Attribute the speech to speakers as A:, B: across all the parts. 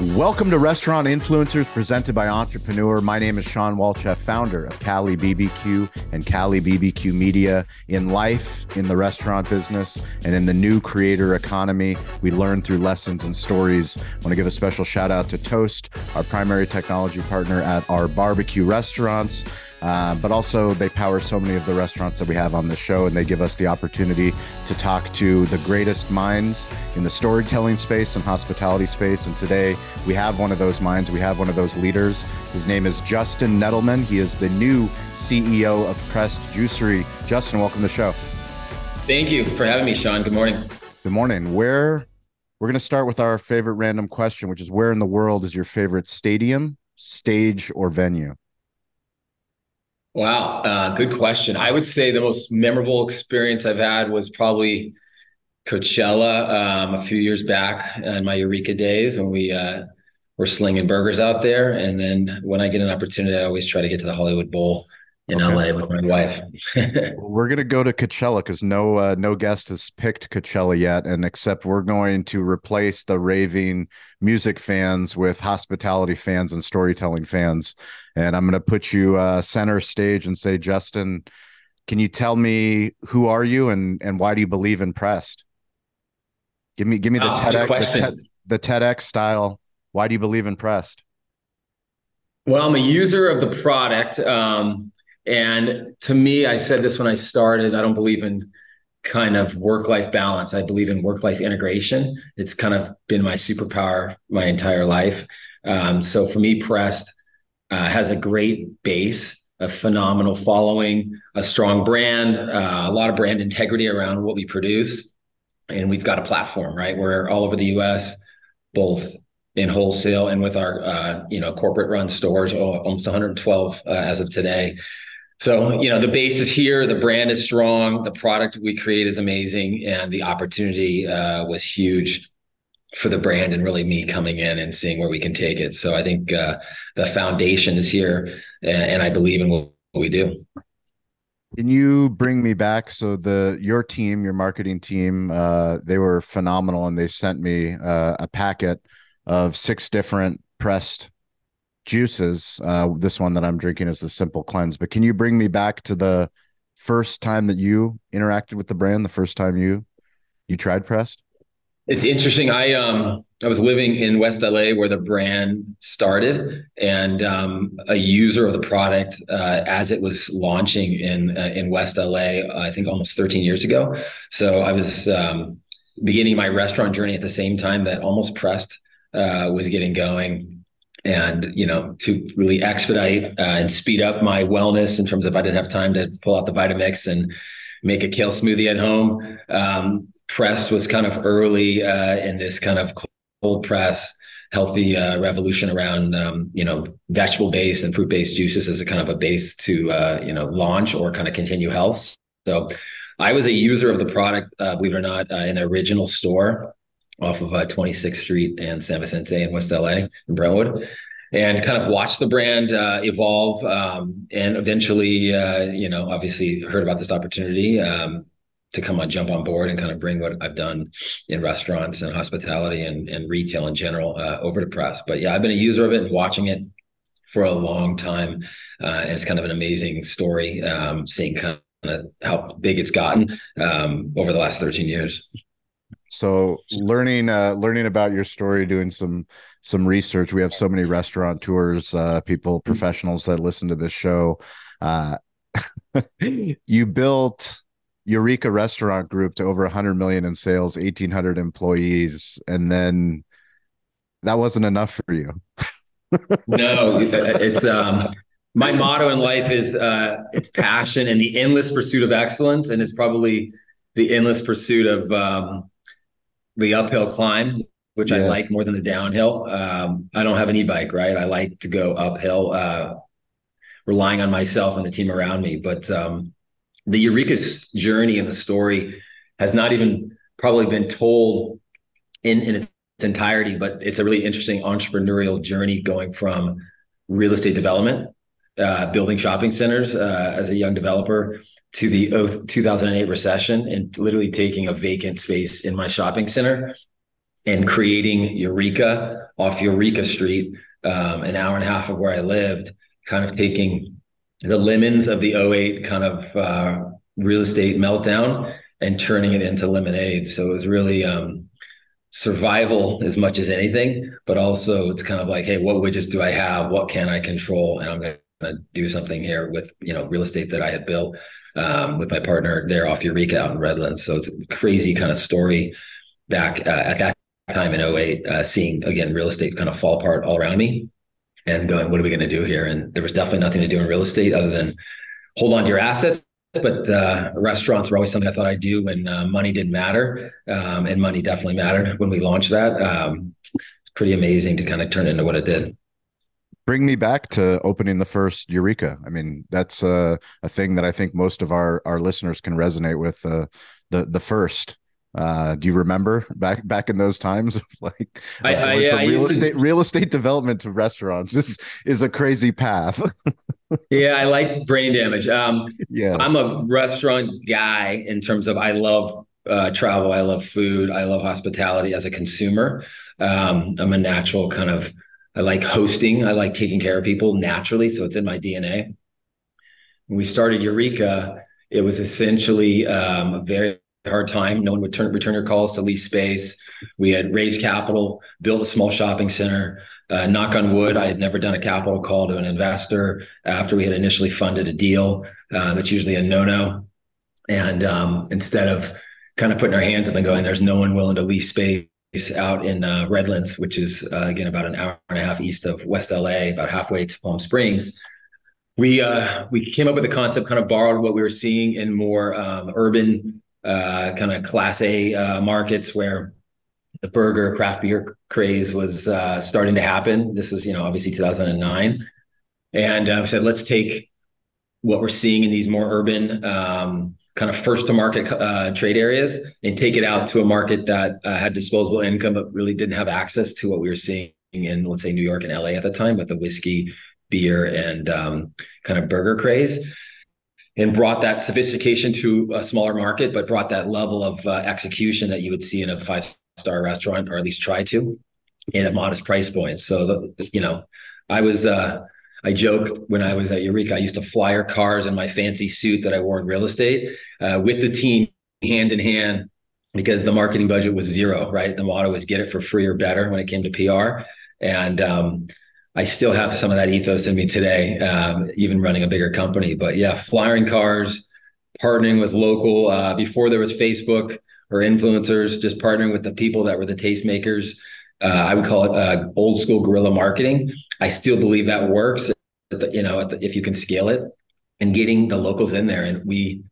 A: Welcome to Restaurant Influencers presented by Entrepreneur. My name is Shawn Walchef, founder of Cali BBQ and Cali BBQ Media. In life, in the restaurant business, and in the new creator economy, we learn through lessons and stories. I want to give a special shout out to Toast, our primary technology partner at our barbecue restaurants. Uh, but also, they power so many of the restaurants that we have on the show, and they give us the opportunity to talk to the greatest minds in the storytelling space and hospitality space. And today, we have one of those minds. We have one of those leaders. His name is Justin Nedelman. He is the new CEO of Pressed Juicery. Justin, welcome to the show.
B: Thank you for having me, Shawn. Good morning.
A: Good morning. Where we're going to start with our favorite random question, which is where in the world is your favorite stadium, stage, or venue?
B: Wow, uh, good question. I would say the most memorable experience I've had was probably Coachella um, a few years back in my Eureka days when we uh, were slinging burgers out there. And then when I get an opportunity, I always try to get to the Hollywood Bowl in okay. LA with my wife.
A: we're gonna go to Coachella because no uh, no guest has picked Coachella yet, and except we're going to replace the raving music fans with hospitality fans and storytelling fans. And I'm gonna put you uh, center stage and say, Justin, can you tell me who are you and and why do you believe in Pressed? Give me give me the oh, TEDx the, TED, the TEDx style. Why do you believe in Pressed?
B: Well, I'm a user of the product. Um, and to me, I said this when I started, I don't believe in kind of work life balance. I believe in work life integration. It's kind of been my superpower my entire life. Um, so for me, Pressed uh, has a great base, a phenomenal following, a strong brand, uh, a lot of brand integrity around what we produce. And we've got a platform, right? We're all over the US, both in wholesale and with our uh, you know corporate run stores almost 112 uh, as of today so, you know, the base is here, the brand is strong, the product we create is amazing, and the opportunity uh, was huge for the brand and really me coming in and seeing where we can take it. So I think uh, the foundation is here, and, I believe in what we do.
A: Can you bring me back? So the your team, your marketing team, uh, they were phenomenal, and they sent me uh, a packet of six different pressed juices. Uh, this one that I'm drinking is the Simple Cleanse. But can you bring me back to the first time that you interacted with the brand? The first time you you tried Pressed?
B: It's interesting. I um I was living in West LA where the brand started, and um, a user of the product uh, as it was launching in uh, in West LA. I think almost 13 years ago. So I was um, beginning my restaurant journey at the same time that almost Pressed uh, was getting going and you know to really expedite uh, and speed up my wellness in terms of I didn't have time to pull out the Vitamix and make a kale smoothie at home. Um, press was kind of early uh, in this kind of cold press healthy uh, revolution around um, you know vegetable based and fruit based juices as a kind of a base to uh, you know launch or kind of continue health. So I was a user of the product, uh, believe it or not, uh, in the original store off of uh, 26th Street and San Vicente in West LA in Brentwood, and kind of watched the brand uh, evolve. Um, and eventually, uh, you know, obviously heard about this opportunity um, to come on, jump on board, and kind of bring what I've done in restaurants and hospitality and, and retail in general uh, over to press. But yeah, I've been a user of it and watching it for a long time, uh, and it's kind of an amazing story um, seeing kind of how big it's gotten um, over the last 13 years.
A: So learning uh learning about your story, doing some some research. We have so many restaurateurs, uh people, professionals that listen to this show. Uh you built Eureka Restaurant Group to over 100 million in sales, 1800 employees, and then that wasn't enough for you.
B: no, it's um my motto in life is uh it's passion and the endless pursuit of excellence and it's probably the endless pursuit of um the uphill climb, which yes. I like more than the downhill. Um, I don't have an e-bike, right? I like to go uphill, uh, relying on myself and the team around me. But um, the Eureka's journey and the story has not even probably been told in, in its entirety, but it's a really interesting entrepreneurial journey going from real estate development, uh, building shopping centers uh, as a young developer, to the 2008 recession and literally taking a vacant space in my shopping center and creating Eureka off Eureka Street, um, an hour and a half of where I lived, kind of taking the lemons of the 08 kind of uh, real estate meltdown and turning it into lemonade. So it was really um, survival as much as anything, but also it's kind of like, hey, what widgets do I have? What can I control? And I'm going to do something here with you know real estate that I had built um, with my partner there off Eureka out in Redlands. So it's a crazy kind of story back uh, at that time in 08, uh, seeing again real estate kind of fall apart all around me and going, what are we going to do here? And there was definitely nothing to do in real estate other than hold on to your assets. But uh, restaurants were always something I thought I'd do when uh, money didn't matter, um, and money definitely mattered when we launched that. Um, it's pretty amazing to kind of turn into what it did
A: bring me back to opening the first Eureka. I mean, that's a thing that I think most of our our listeners can resonate with. Uh, the the first. Uh, do you remember back back in those times? like
B: I, I, yeah,
A: real estate to... real estate development to restaurants. This is a crazy path.
B: yeah, I like brain damage. Um,
A: yeah,
B: I'm a restaurant guy in terms of I love uh, travel, I love food, I love hospitality as a consumer. Um, I'm a natural kind of I like hosting. I like taking care of people naturally. So it's in my DNA. When we started Eureka, it was essentially um, a very hard time. No one would turn, return your calls to lease space. We had raised capital, built a small shopping center. Uh, knock on wood, I had never done a capital call to an investor after we had initially funded a deal. Uh, that's usually a no-no. And um, instead of kind of putting our hands up and going, there's no one willing to lease space out in uh, Redlands, which is uh, again about an hour and a half east of West LA, about halfway to Palm Springs. We uh, we came up with a concept, kind of borrowed what we were seeing in more um, urban, uh, kind of Class A uh, markets where the burger craft beer craze was uh, starting to happen. This was, you know, obviously 2009, and we said let's take what we're seeing in these more urban um, kind of first to market uh, trade areas and take it out to a market that uh, had disposable income but really didn't have access to what we were seeing in let's say New York and LA at the time with the whiskey, beer, and um, kind of burger craze. And brought that sophistication to a smaller market, but brought that level of uh, execution that you would see in a five star restaurant, or at least try to, in a modest price point. So, you know, I was uh, I joked when I was at Eureka, I used to flyer cars in my fancy suit that I wore in real estate uh, with the team hand in hand because the marketing budget was zero, right? The motto was get it for free or better when it came to PR. And um, I still have some of that ethos in me today, um, even running a bigger company. But yeah, flying cars, partnering with local, uh, before there was Facebook or influencers, just partnering with the people that were the tastemakers uh, I would call it uh, old school guerrilla marketing. I still believe that works. You know, if you can scale it and getting the locals in there, and we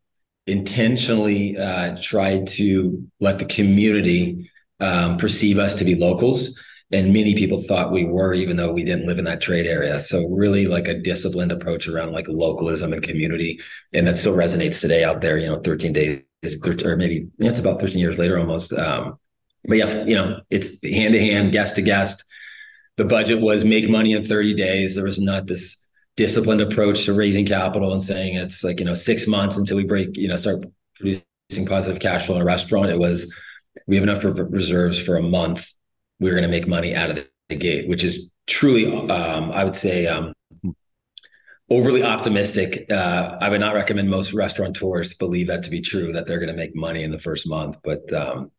B: intentionally uh, tried to let the community um, perceive us to be locals. And many people thought we were, even though we didn't live in that trade area. So really like a disciplined approach around like localism and community. And that still resonates today out there, you know, 13 days or maybe yeah, it's about 13 years later almost. Um, but yeah, you know, it's hand to hand, guest to guest. The budget was make money in 30 days. There was not this disciplined approach to raising capital and saying it's like, you know, six months until we break, you know, start producing positive cash flow in a restaurant. It was, we have enough reserves for a month. We're going to make money out of the gate, which is truly, um, I would say, um, overly optimistic. Uh, I would not recommend most restaurateurs believe that to be true, that they're going to make money in the first month. But um,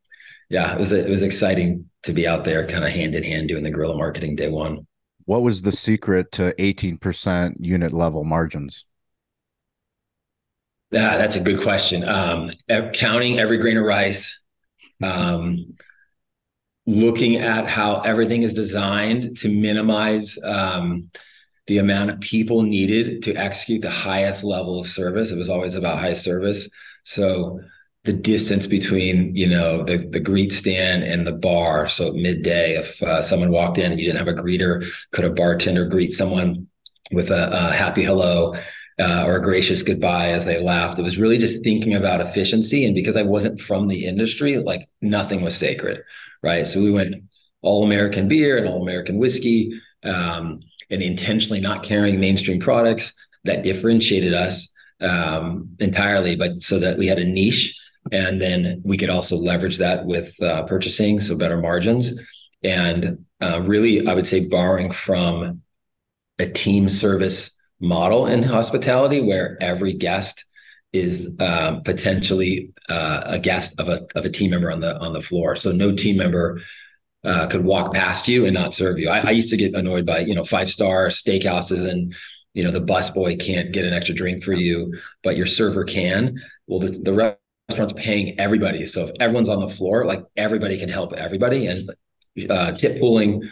B: yeah, it was it was exciting to be out there, kind of hand in hand doing the guerrilla marketing day one.
A: What was the secret to eighteen percent unit level margins?
B: Yeah, that's a good question. Um, counting every grain of rice, um, looking at how everything is designed to minimize um, the amount of people needed to execute the highest level of service. It was always about high service. So the distance between you know the the greet stand and the bar. So midday, if uh, someone walked in and you didn't have a greeter, could a bartender greet someone with a, a happy hello? Uh, or a gracious goodbye as they laughed. It was really just thinking about efficiency. And because I wasn't from the industry, like nothing was sacred, right? So we went all American beer and all American whiskey, um, and intentionally not carrying mainstream products that differentiated us um, entirely, but so that we had a niche and then we could also leverage that with uh, purchasing, so better margins. And uh, really, I would say, borrowing from a team service model in hospitality where every guest is um, potentially uh, a guest of a of a team member on the on the floor. So no team member uh, could walk past you and not serve you. I, I, used to get annoyed by you know five star steakhouses and you know the busboy can't get an extra drink for you, but your server can. Well, the, the restaurant's paying everybody, so if everyone's on the floor, like everybody can help everybody, and uh, tip pooling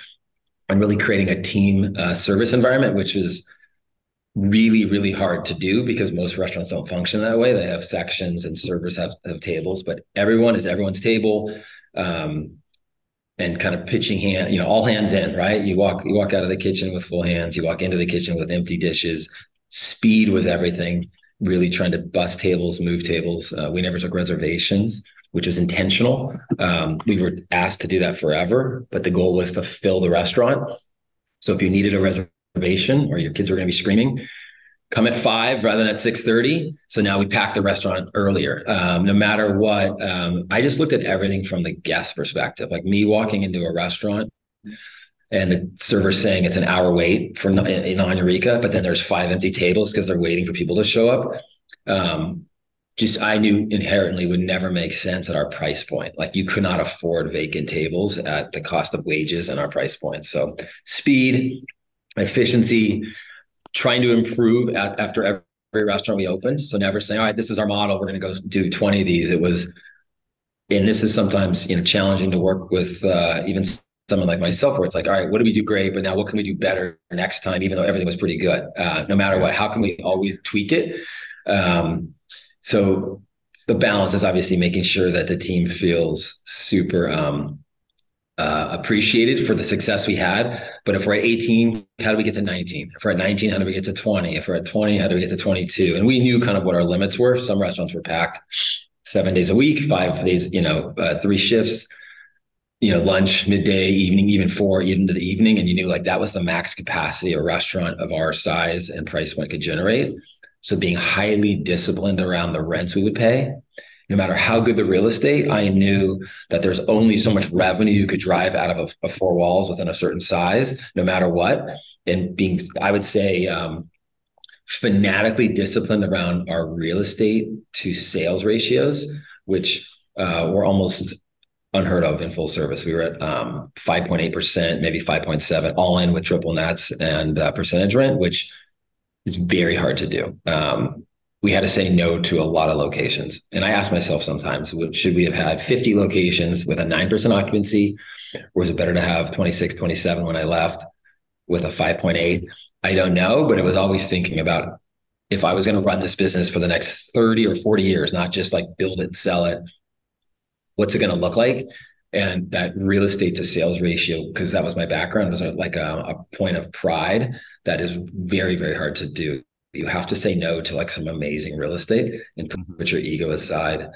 B: and really creating a team uh, service environment, which is really really hard to do because most restaurants don't function that way. They have sections and servers have, have tables but everyone is everyone's table um, and kind of pitching hand you know all hands in right? You walk you walk out of the kitchen with full hands. You walk into the kitchen with empty dishes. Speed was everything really trying to bust tables move tables. Uh, we never took reservations which was intentional. Um, we were asked to do that forever but the goal was to fill the restaurant. So if you needed a reservation reservation or your kids were going to be screaming, come at five rather than at 6.30 so now we pack the restaurant earlier. Um, no matter what um, i just looked at everything from the guest perspective. Like me walking into a restaurant and the server saying it's an hour wait for in on eureka but then there's five empty tables because they're waiting for people to show up um, just i knew inherently would never make sense at our price point like you could not afford vacant tables at the cost of wages and our price point so speed efficiency, trying to improve at, after every restaurant we opened. So never saying, all right, this is our model. We're going to go do 20 of these. It was, and this is sometimes, you know, challenging to work with uh, even someone like myself where it's like, all right, what do we do great? But now what can we do better next time, even though everything was pretty good? Uh, no matter what, how can we always tweak it? Um, so the balance is obviously making sure that the team feels super um, uh, appreciated for the success we had. But if we're at 18, how do we get to 19? If we're at 19, how do we get to 20? If we're at 20, how do we get to 22? And we knew kind of what our limits were. Some restaurants were packed seven days a week, five days, you know, uh, three shifts, you know, lunch, midday, evening, even four, even to the evening. And you knew like that was the max capacity a restaurant of our size and price point could generate. So being highly disciplined around the rents we would pay no matter how good the real estate, I knew that there's only so much revenue you could drive out of a, a four walls within a certain size, no matter what. And being, I would say, um, fanatically disciplined around our real estate to sales ratios, which uh, were almost unheard of in full service. We were at um, 5.8%, maybe 5.7, all in with triple nets and uh, percentage rent, which is very hard to do. Um, we had to say no to a lot of locations. And I ask myself sometimes, should we have had 50 locations with a 9% occupancy? Or was it better to have 26, 27 when I left with a 5.8? I don't know, but it was always thinking about if I was going to run this business for the next 30 or 40 years, not just like build it, sell it, what's it going to look like? And that real estate to sales ratio, because that was my background, was like a, a point of pride that is very, very hard to do you have to say no to like some amazing real estate and put mm-hmm. your ego aside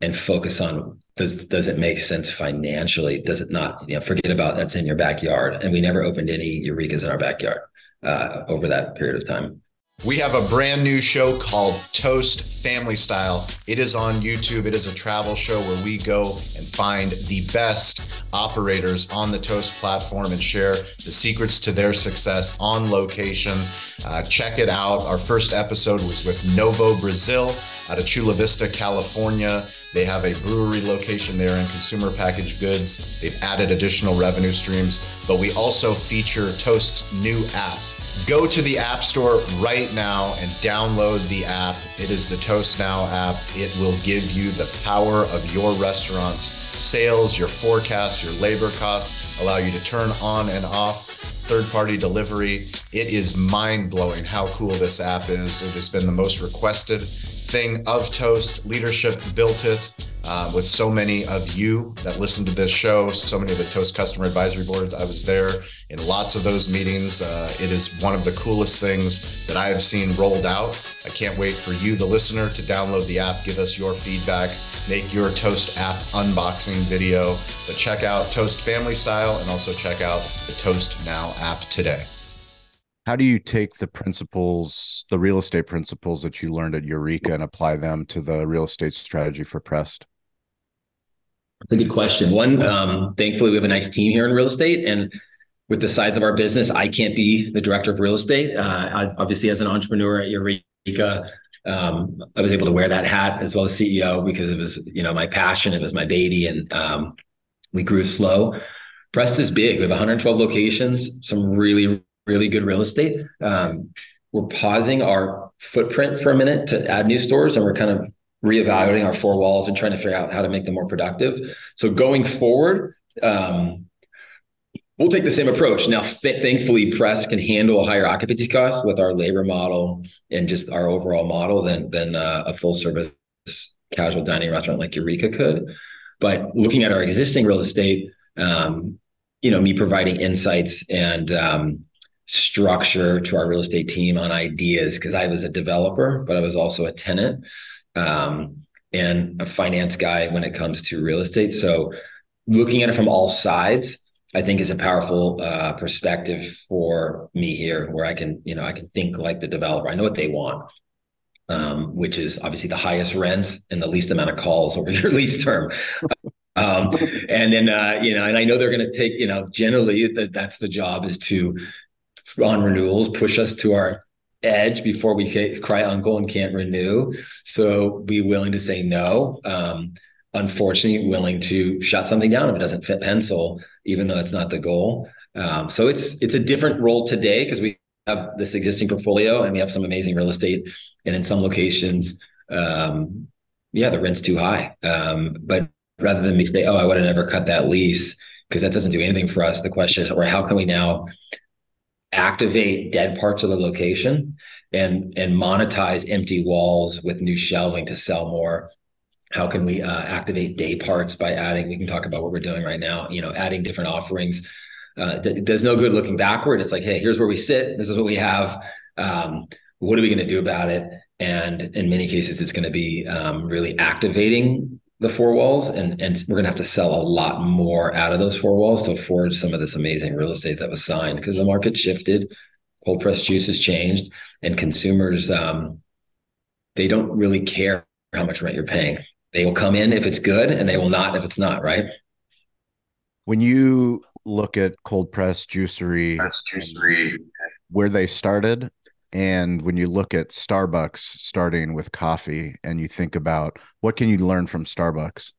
B: and focus on does does it make sense financially? Does it not? You know, forget about that's in your backyard. And we never opened any Eurekas in our backyard uh, over that period of time.
A: We have a brand new show called Toast Family Style. It is on YouTube. It is a travel show where we go and find the best operators on the Toast platform and share the secrets to their success on location. Uh, check it out. Our first episode was with Novo Brazil out of Chula Vista, California. They have a brewery location there and consumer packaged goods. They've added additional revenue streams, but we also feature Toast's new app Go to the App Store right now and download the app. It is the Toast Now app. It will give you the power of your restaurant's sales, your forecasts, your labor costs, allow you to turn on and off third party delivery. It is mind blowing how cool this app is. It has been the most requested thing of Toast. Leadership built it uh, with so many of you that listen to this show, so many of the Toast customer advisory boards. I was there in lots of those meetings. Uh, it is one of the coolest things that I have seen rolled out. I can't wait for you, the listener, to download the app, give us your feedback, make your Toast app unboxing video. But check out Toast Family Style and also check out the Toast Now app today. How do you take the principles, the real estate principles that you learned at Eureka and apply them to the real estate strategy for Pressed?
B: That's a good question. One, um, thankfully, we have a nice team here in real estate, and with the size of our business, I can't be the director of real estate. Uh, I, obviously, as an entrepreneur at Eureka, um, I was able to wear that hat as well as CEO because it was, you know, my passion. It was my baby, and um, we grew slow. Pressed is big. We have 112 locations, some really, really good real estate. Um, we're pausing our footprint for a minute to add new stores, and we're kind of reevaluating our four walls and trying to figure out how to make them more productive. So going forward, um, we'll take the same approach. Now, th- thankfully, press can handle a higher occupancy cost with our labor model and just our overall model than than uh, a full service casual dining restaurant like Eureka could. But looking at our existing real estate, um, you know, me providing insights and um, structure to our real estate team on ideas because I was a developer, but I was also a tenant um, and a finance guy when it comes to real estate. So looking at it from all sides, I think is a powerful uh, perspective for me here, where I can, you know, I can think like the developer. I know what they want, um, which is obviously the highest rents and the least amount of calls over your lease term. um, and then, uh, you know, and I know they're going to take, you know, generally that that's the job is to on renewals push us to our edge before we cry uncle and can't renew. So be willing to say no. Um, unfortunately, willing to shut something down if it doesn't fit pencil, even though that's not the goal. Um, so it's it's a different role today because we have this existing portfolio and we have some amazing real estate, and in some locations, um, yeah, the rent's too high. Um, but rather than me say, "Oh, I would have never cut that lease," because that doesn't do anything for us. The question is, or how can we now activate dead parts of the location and and monetize empty walls with new shelving to sell more. How can we uh, activate day parts by adding we can talk about what we're doing right now you know adding different offerings. Uh, th- there's no good looking backward. It's like hey here's where we sit. This is what we have. Um, what are we going to do about it? And in many cases it's going to be um, really activating the four walls and and we're going to have to sell a lot more out of those four walls to afford some of this amazing real estate that was signed because the market shifted cold pressed juice has changed and consumers um, they don't really care how much rent you're paying. They will come in if it's good and they will not if it's not right?
A: When you look at cold press juicery, juicery. where they started and when you look at Starbucks starting with coffee and you think about what can you learn from Starbucks?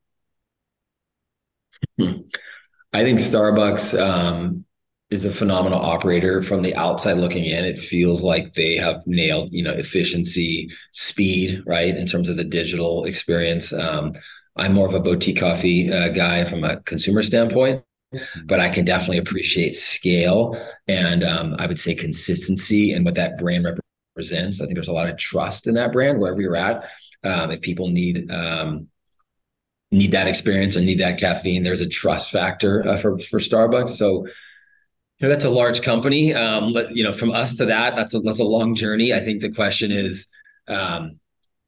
B: I think Starbucks um, is a phenomenal operator from the outside looking in. It feels like they have nailed, you know, efficiency, speed, right, in terms of the digital experience. Um, I'm more of a boutique coffee uh, guy from a consumer standpoint but I can definitely appreciate scale and um, I would say consistency and what that brand represents. I think there's a lot of trust in that brand wherever you're at. Um, if people need um, need that experience and need that caffeine, there's a trust factor uh, for for Starbucks. So you know that's a large company. Um, you know, from us to that, that's a that's a long journey. I think the question is. Um,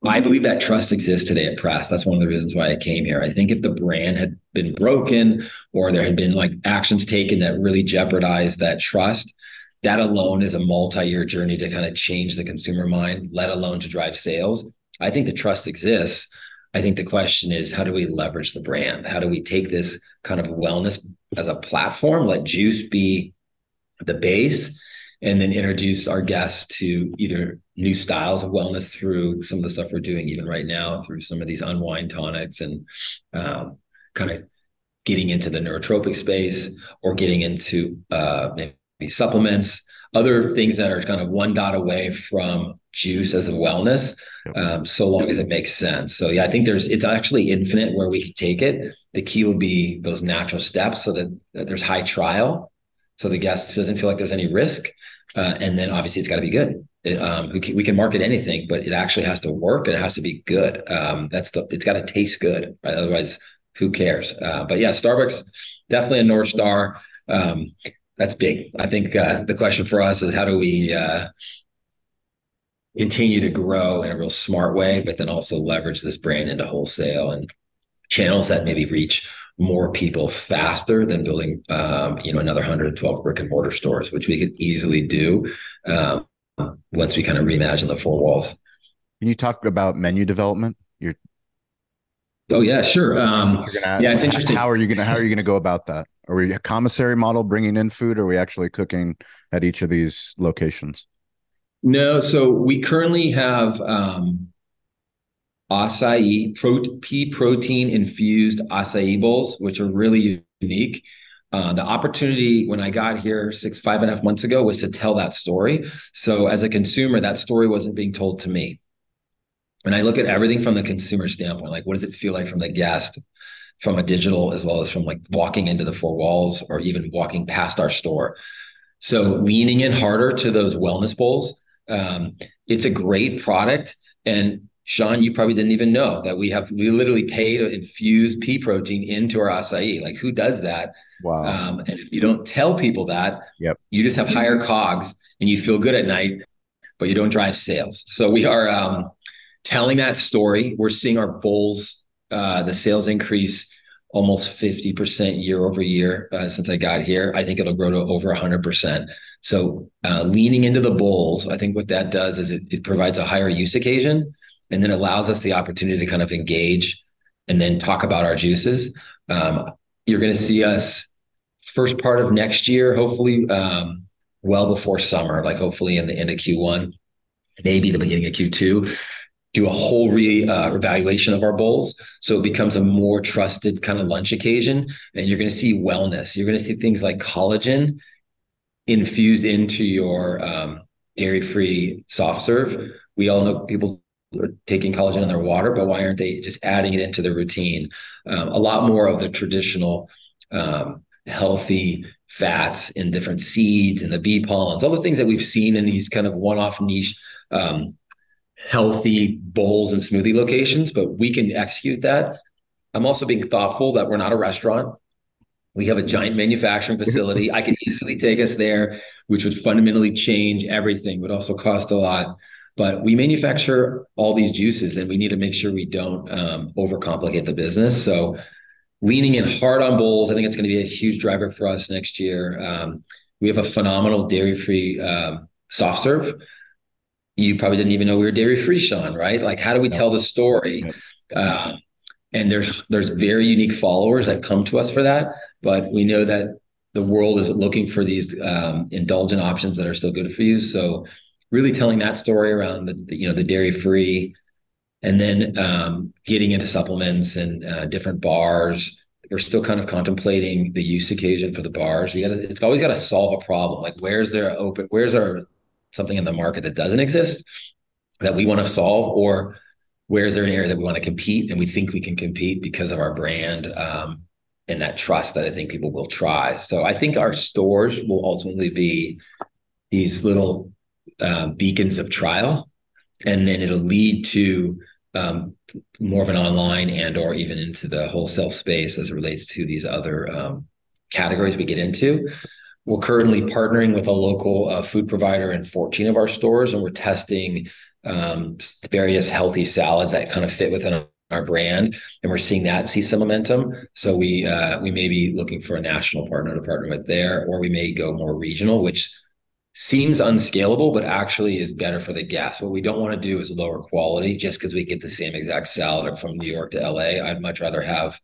B: I believe that trust exists today at press. That's one of the reasons why I came here. I think if the brand had been broken or there had been like actions taken that really jeopardized that trust, that alone is a multi-year journey to kind of change the consumer mind, let alone to drive sales. I think the trust exists. I think the question is how do we leverage the brand? How do we take this kind of wellness as a platform, let juice be the base, and then introduce our guests to either new styles of wellness through some of the stuff we're doing even right now through some of these unwind tonics and um, kind of getting into the neurotropic space or getting into uh, maybe supplements other things that are kind of one dot away from juice as a wellness um, so long as it makes sense. So yeah i think there's it's actually infinite where we can take it. The key will be those natural steps so that, that there's high trial so the guest doesn't feel like there's any risk uh, and then obviously it's got to be good it, um, we, can, we can market anything, but it actually has to work and it has to be good. Um, that's the it's got to taste good, right? Otherwise, who cares? Uh, but yeah, Starbucks definitely a North Star. Um, that's big. I think uh, the question for us is how do we uh, continue to grow in a real smart way, but then also leverage this brand into wholesale and channels that maybe reach more people faster than building, um, you know, another 112 brick and mortar stores, which we could easily do. Um, once we kind of reimagine the four walls.
A: Can you talk about menu development? You're
B: Oh yeah, sure. Um,
A: gonna, yeah, it's interesting. How are you gonna How are you gonna go about that? Are we a commissary model bringing in food? Or are we actually cooking at each of these locations?
B: No, so we currently have um, acai pro- pea protein infused acai bowls, which are really unique. Uh, the opportunity when I got here six, five and a half months ago was to tell that story. So as a consumer, that story wasn't being told to me. And I look at everything from the consumer standpoint, like what does it feel like from the guest, from a digital as well as from like walking into the four walls or even walking past our store. So leaning in harder to those wellness bowls. Um, it's a great product. And Shawn, you probably didn't even know that we have we literally pay to infuse pea protein into our acai. Like who does that?
A: Wow.
B: Um, and if you don't tell people that,
A: yep.
B: you just have higher cogs and you feel good at night, but you don't drive sales. So we are um, telling that story. We're seeing our bowls, uh, the sales increase almost 50% year over year uh, since I got here. I think it'll grow to over 100%. So uh, leaning into the bowls, I think what that does is it, it provides a higher use occasion and then allows us the opportunity to kind of engage and then talk about our juices. Um, you're going to see us first part of next year, hopefully, um, well before summer, like hopefully in the end of Q1, maybe the beginning of Q2, do a whole re uh, evaluation of our bowls. So it becomes a more trusted kind of lunch occasion and you're going to see wellness. You're going to see things like collagen infused into your um, dairy free soft serve. We all know people are taking collagen in their water but why aren't they just adding it into their routine um, a lot more of the traditional um, healthy fats in different seeds and the bee pollens all the things that we've seen in these kind of one-off niche um, healthy bowls and smoothie locations, but we can execute that. I'm also being thoughtful that we're not a restaurant. We have a giant manufacturing facility. I could easily take us there, which would fundamentally change everything, would also cost a lot. But we manufacture all these juices and we need to make sure we don't um, overcomplicate the business. So, leaning in hard on bowls, I think it's going to be a huge driver for us next year. Um, we have a phenomenal dairy free um, soft serve you probably didn't even know we were dairy free, Shawn, right? Like, how do we tell the story? Uh, and there's there's very unique followers that come to us for that, but we know that the world is looking for these um, indulgent options that are still good for you. So, really telling that story around the, the you know the dairy free, and then um, getting into supplements and uh, different bars. We're still kind of contemplating the use occasion for the bars. We got it's always got to solve a problem. Like, where's there open? Where's our something in the market that doesn't exist that we want to solve or where is there an area that we want to compete and we think we can compete because of our brand um, and that trust that i think people will try so i think our stores will ultimately be these little uh, beacons of trial and then it'll lead to um, more of an online and or even into the wholesale space as it relates to these other um, categories we get into we're currently partnering with a local uh, food provider in 14 of our stores, and we're testing um, various healthy salads that kind of fit within our brand, and we're seeing that see some momentum. So we uh, we may be looking for a national partner to partner with there, or we may go more regional, which seems unscalable, but actually is better for the guest. What we don't want to do is lower quality just because we get the same exact salad from New York to LA. I'd much rather have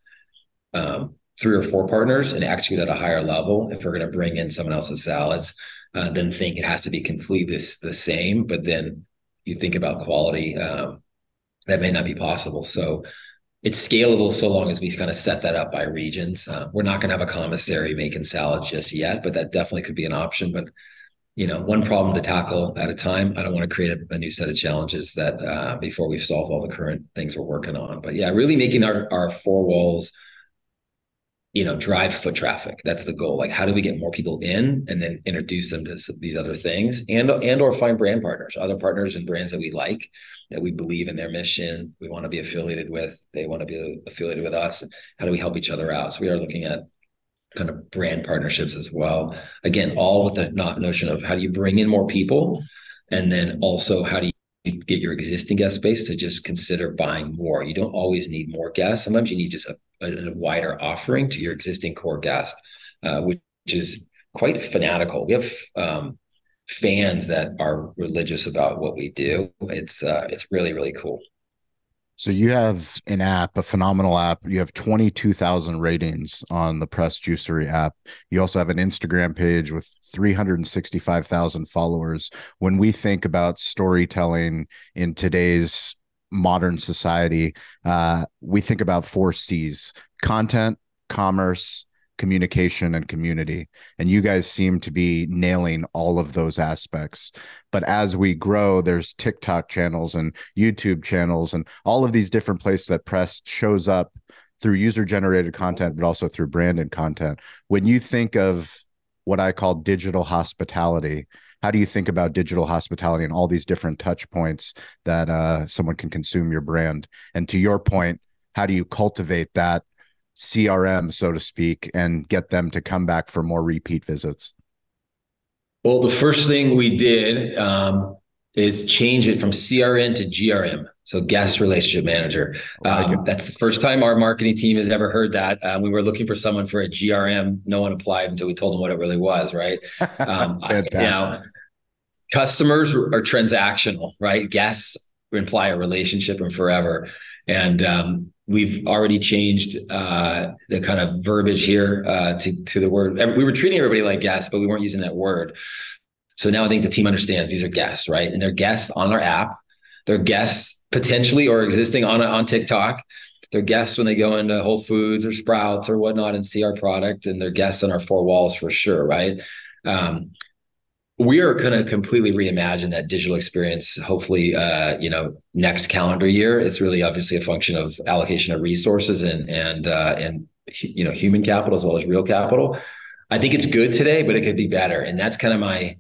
B: um, three or four partners and execute at a higher level if we're going to bring in someone else's salads uh, then think it has to be completely the same but then if you think about quality um, that may not be possible so it's scalable so long as we kind of set that up by regions uh, we're not going to have a commissary making salads just yet but that definitely could be an option but you know one problem to tackle at a time. I don't want to create a, a new set of challenges that uh, before we've solved all the current things we're working on. But yeah really making our, our four walls you know drive foot traffic. That's the goal. Like how do we get more people in and then introduce them to these other things and and or find brand partners other partners and brands that we like that we believe in their mission we want to be affiliated with they want to be affiliated with us. How do we help each other out? So we are looking at kind of brand partnerships as well again all with the not notion of how do you bring in more people and then also how do you get your existing guest base to just consider buying more. You don't always need more guests. Sometimes you need just a, a, a wider offering to your existing core guest, uh, which, is quite fanatical. We have um, fans that are religious about what we do. It's uh, it's really really cool.
A: So you have an app, a phenomenal app. You have 22,000 ratings on the Pressed Juicery app. You also have an Instagram page with 365,000 followers. When we think about storytelling in today's modern society, uh, we think about four C's content, commerce, communication and community. And you guys seem to be nailing all of those aspects. But as we grow there's tiktok channels and youtube channels and all of these different places that press shows up through user generated content but also through branded content. When you think of what i call digital hospitality how do you think about digital hospitality and all these different touch points that uh, someone can consume your brand? And to your point how do you cultivate that CRM, so to speak, and get them to come back for more repeat visits?
B: Well, the first thing we did um, is change it from CRM to GRM. So guest relationship manager. Um, that's the first time our marketing team has ever heard that. Um, we were looking for someone for a GRM. No one applied until we told them what it really was. Right. Um, Fantastic. now, customers are transactional, right? Guests imply a relationship and forever. And um, we've already changed uh, the kind of verbiage here uh, to to the word. We were treating everybody like guests, but we weren't using that word. So now I think the team understands these are guests, right? And they're guests on our app. They're guests potentially or existing on on TikTok. They're guests when they go into Whole Foods or Sprouts or whatnot and see our product, and they're guests on our four walls for sure, right? Um, we are going to completely reimagine that digital experience hopefully uh, you know next calendar year. It's really obviously a function of allocation of resources and and uh, and you know human capital as well as real capital. I think it's good today but it could be better. And that's kind of my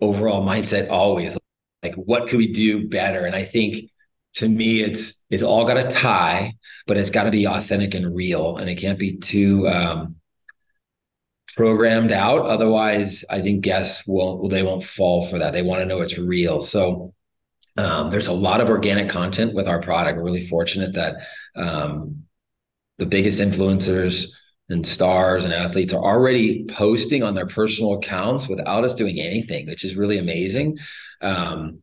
B: overall mindset always like what could we do better? And i think to me it's it's all got to tie but it's got to be authentic and real. And it can't be too um, programmed out. Otherwise, I think guests won't they won't fall for that. They want to know it's real. So um, there's a lot of organic content with our product. We're really fortunate that um, the biggest influencers and stars and athletes are already posting on their personal accounts without us doing anything, which is really amazing. Um,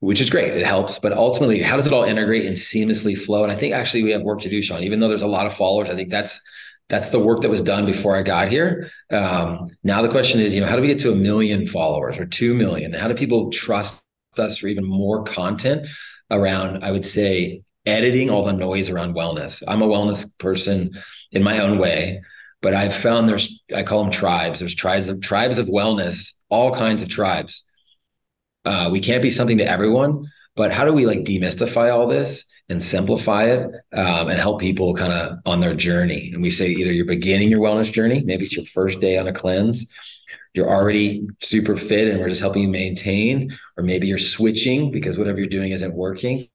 B: which is great. It helps, but ultimately, how does it all integrate and seamlessly flow? And I think actually we have work to do, Shawn. Even though there's a lot of followers, I think that's that's the work that was done before I got here. Um, now the question is, you know, how do we get to a million followers or two million? How do people trust us for even more content around? I would say editing all the noise around wellness. I'm a wellness person in my own way, but I've found there's I call them tribes. There's tribes of tribes of wellness, all kinds of tribes. Uh, we can't be something to everyone, but how do we like demystify all this and simplify it um, and help people kind of on their journey. And we say either you're beginning your wellness journey, maybe it's your first day on a cleanse, you're already super fit and we're just helping you maintain, or maybe you're switching because whatever you're doing isn't working.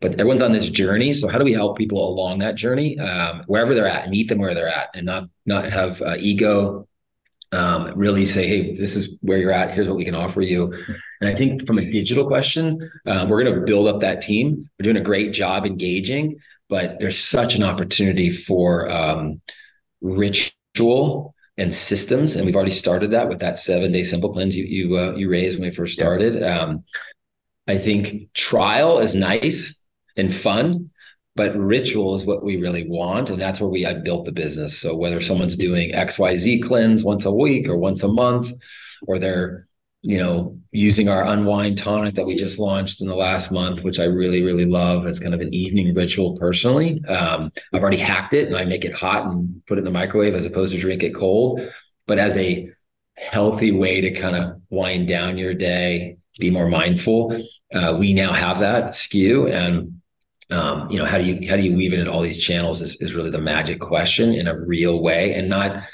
B: But everyone's on this journey. So how do we help people along that journey, um, wherever they're at, meet them where they're at, and not not have uh, ego um, really say, hey, this is where you're at. Here's what we can offer you. And I think from a digital question, uh, we're going to build up that team. We're doing a great job engaging, but there's such an opportunity for um, ritual and systems, and we've already started that with that seven day simple cleanse you you uh, you raised when we first started. Um, I think trial is nice and fun, but ritual is what we really want and that's where we have built the business. So whether someone's doing xyz cleanse once a week or once a month or they're you know using our unwind tonic that we just launched in the last month which i really really love as kind of an evening ritual personally. Um, i've already hacked it and i make it hot and put it in the microwave as opposed to drink it cold. But as a healthy way to kind of wind down your day be more mindful uh, we now have that SKU and um, you know how do you how do you weave it in all these channels is, is really the magic question in a real way and not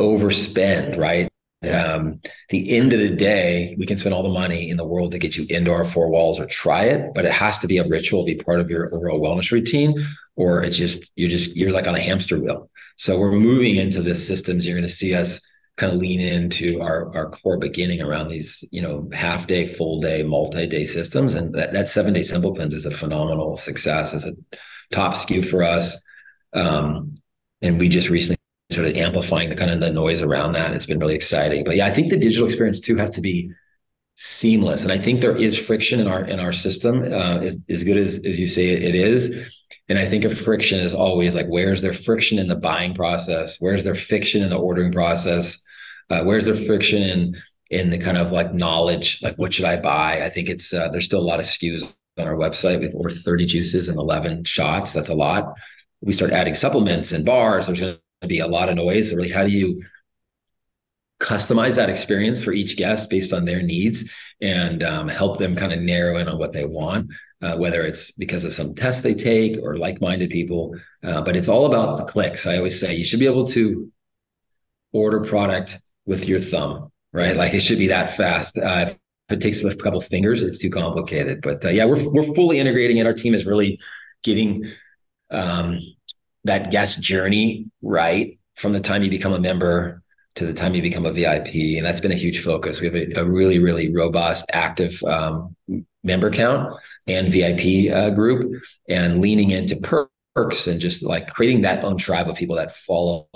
B: overspend right? Um, the end of the day we can spend all the money in the world to get you into our four walls or try it but it has to be a ritual be part of your overall wellness routine or it's just you're just you're like on a hamster wheel. So we're moving into this systems you're going to see us kind of lean into our, our core beginning around these, you know, half day, full day, multi day systems. And that, that seven day simple cleanse is a phenomenal success. It's a top SKU for us. Um, and we just recently sort of amplifying the kind of the noise around that. It's been really exciting. But yeah, I think the digital experience too has to be seamless. And I think there is friction in our in our system, uh, as, as good as, as you say it is. And I think of friction as always like where's there friction in the buying process? Where's there friction in the ordering process? Uh, where's there friction in in the kind of like knowledge, like what should I buy? I think it's uh, there's still a lot of SKUs on our website with over 30 juices and 11 shots. That's a lot. We start adding supplements and bars. There's going to be a lot of noise. So really, how do you customize that experience for each guest based on their needs and um, help them kind of narrow in on what they want? Uh, whether it's because of some tests they take or like-minded people, uh, but it's all about the clicks. I always say you should be able to order product with your thumb, right? Like it should be that fast. Uh, if it takes a couple fingers, it's too complicated. But uh, yeah, we're we're fully integrating it. Our team is really getting um, that guest journey right from the time you become a member to the time you become a VIP, and that's been a huge focus. We have a, a really really robust, active um, member count and VIP uh, group, and leaning into perks and just like creating that own tribe of people that follow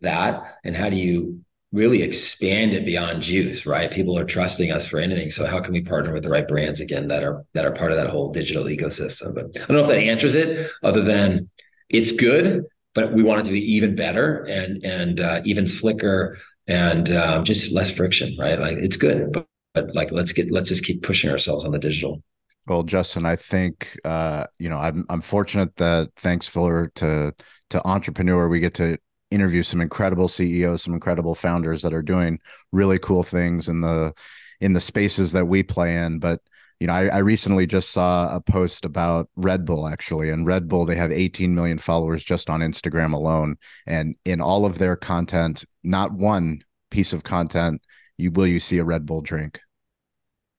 B: that. And how do you really expand it beyond juice, right? People are trusting us for anything. So how can we partner with the right brands again that are that are part of that whole digital ecosystem? But I don't know if that answers it, other than it's good, but we want it to be even better and and uh, even slicker and um, just less friction, right? Like it's good, but, but like let's get let's just keep pushing ourselves on the digital.
A: Well, Justin, I think uh, you know I'm I'm fortunate that thanks Fuller to to entrepreneur we get to interview some incredible CEOs, some incredible founders that are doing really cool things in the in the spaces that we play in. But you know, I, I recently just saw a post about Red Bull actually, and Red Bull they have 18 million followers just on Instagram alone, and in all of their content, not one piece of content you will you see a Red Bull drink.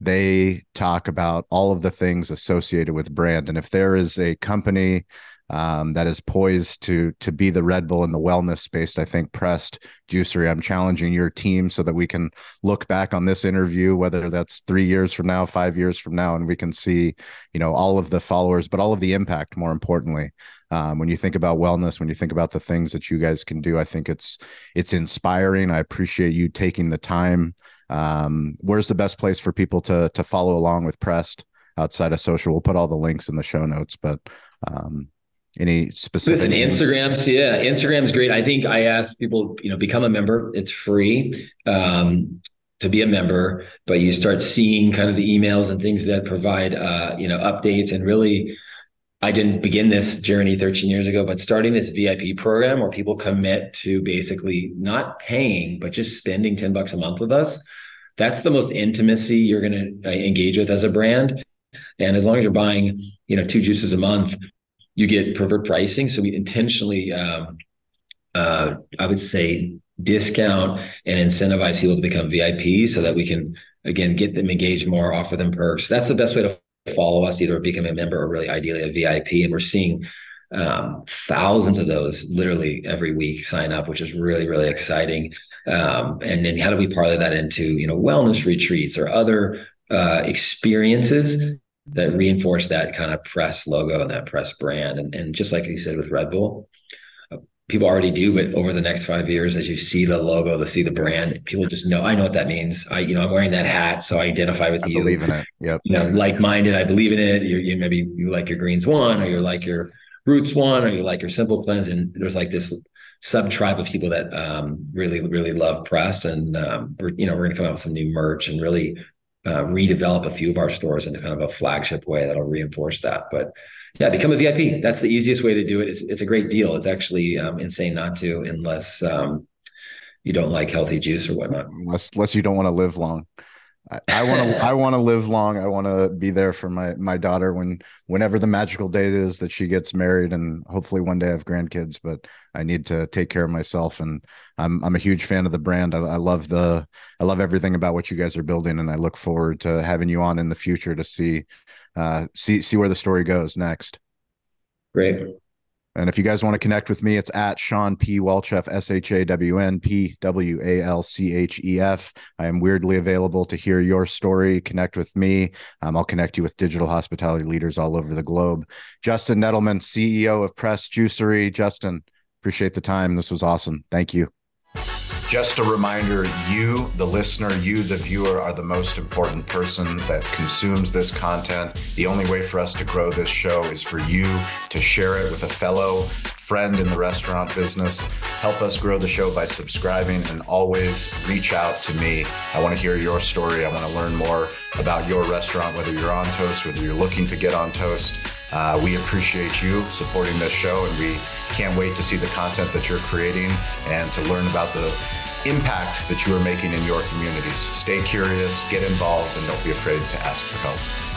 A: They talk about all of the things associated with brand, and if there is a company um, that is poised to to be the Red Bull in the wellness space. I think Pressed Juicery. I'm challenging your team so that we can look back on this interview, whether that's three years from now, five years from now, and we can see, you know, all of the followers, but all of the impact. More importantly, um, when you think about wellness, when you think about the things that you guys can do, I think it's it's inspiring. I appreciate you taking the time. Um, where's the best place for people to to follow along with Pressed outside of social? We'll put all the links in the show notes, but um, any specific
B: listen instagram yeah instagram's great. I think i ask people you know become a member. It's free um, to be a member but you start seeing kind of the emails and things that provide uh, you know updates. And really i didn't begin this journey 13 years ago but starting this vip program where people commit to basically not paying but just spending 10 bucks a month with us that's the most intimacy you're going to uh, engage with as a brand. And as long as you're buying you know two juices a month you get preferred pricing. So we intentionally, um, uh, I would say, discount and incentivize people to become VIP so that we can again get them engaged more, offer them perks. That's the best way to follow us, either become a member or really ideally a VIP. And we're seeing um, thousands of those literally every week sign up, which is really really exciting. Um, and then how do we parlay that into you know wellness retreats or other uh, experiences that reinforce that kind of Pressed logo and that Pressed brand. And, and just like you said with Red Bull, uh, people already do, but over the next five years, as you see the logo, to see the brand, people just know, I know what that means. I, you know, I'm wearing that hat, so I identify with
A: I
B: you.
A: Believe in it. Yep.
B: You know, like-minded. I believe in it. You're, you maybe you like your greens one, or you like your roots one, or you like your simple cleanse. And there's like this sub tribe of people that um, really, really love press. And um, we're, you know, we're going to come out with some new merch and really uh, redevelop a few of our stores into kind of a flagship way that'll reinforce that. But yeah, become a VIP. That's the easiest way to do it. It's it's a great deal. It's actually um, insane not to unless um, you don't like healthy juice or whatnot.
A: Unless unless you don't want to live long. I want to I want to live long. I want to be there for my my daughter when whenever the magical day is that she gets married and hopefully one day I have grandkids. But I need to take care of myself, and I'm I'm a huge fan of the brand. I, I love the I love everything about what you guys are building, and I look forward to having you on in the future to see uh, see see where the story goes next.
B: Great.
A: And if you guys want to connect with me, it's at Shawn P. Walchef, S H A W N P W A L C H E F. I am weirdly available to hear your story. Connect with me. Um, I'll connect you with digital hospitality leaders all over the globe. Justin Nedelman, CEO of Pressed Juicery. Justin, appreciate the time. This was awesome. Thank you. Just a reminder you, the listener, you, the viewer, are the most important person that consumes this content. The only way for us to grow this show is for you to share it with a fellow friend in the restaurant business. Help us grow the show by subscribing and always reach out to me. I want to hear your story. I want to learn more about your restaurant, whether you're on Toast, whether you're looking to get on Toast. Uh, we appreciate you supporting this show, and we can't wait to see the content that you're creating and to learn about the impact that you are making in your communities. Stay curious, get involved, and don't be afraid to ask for help.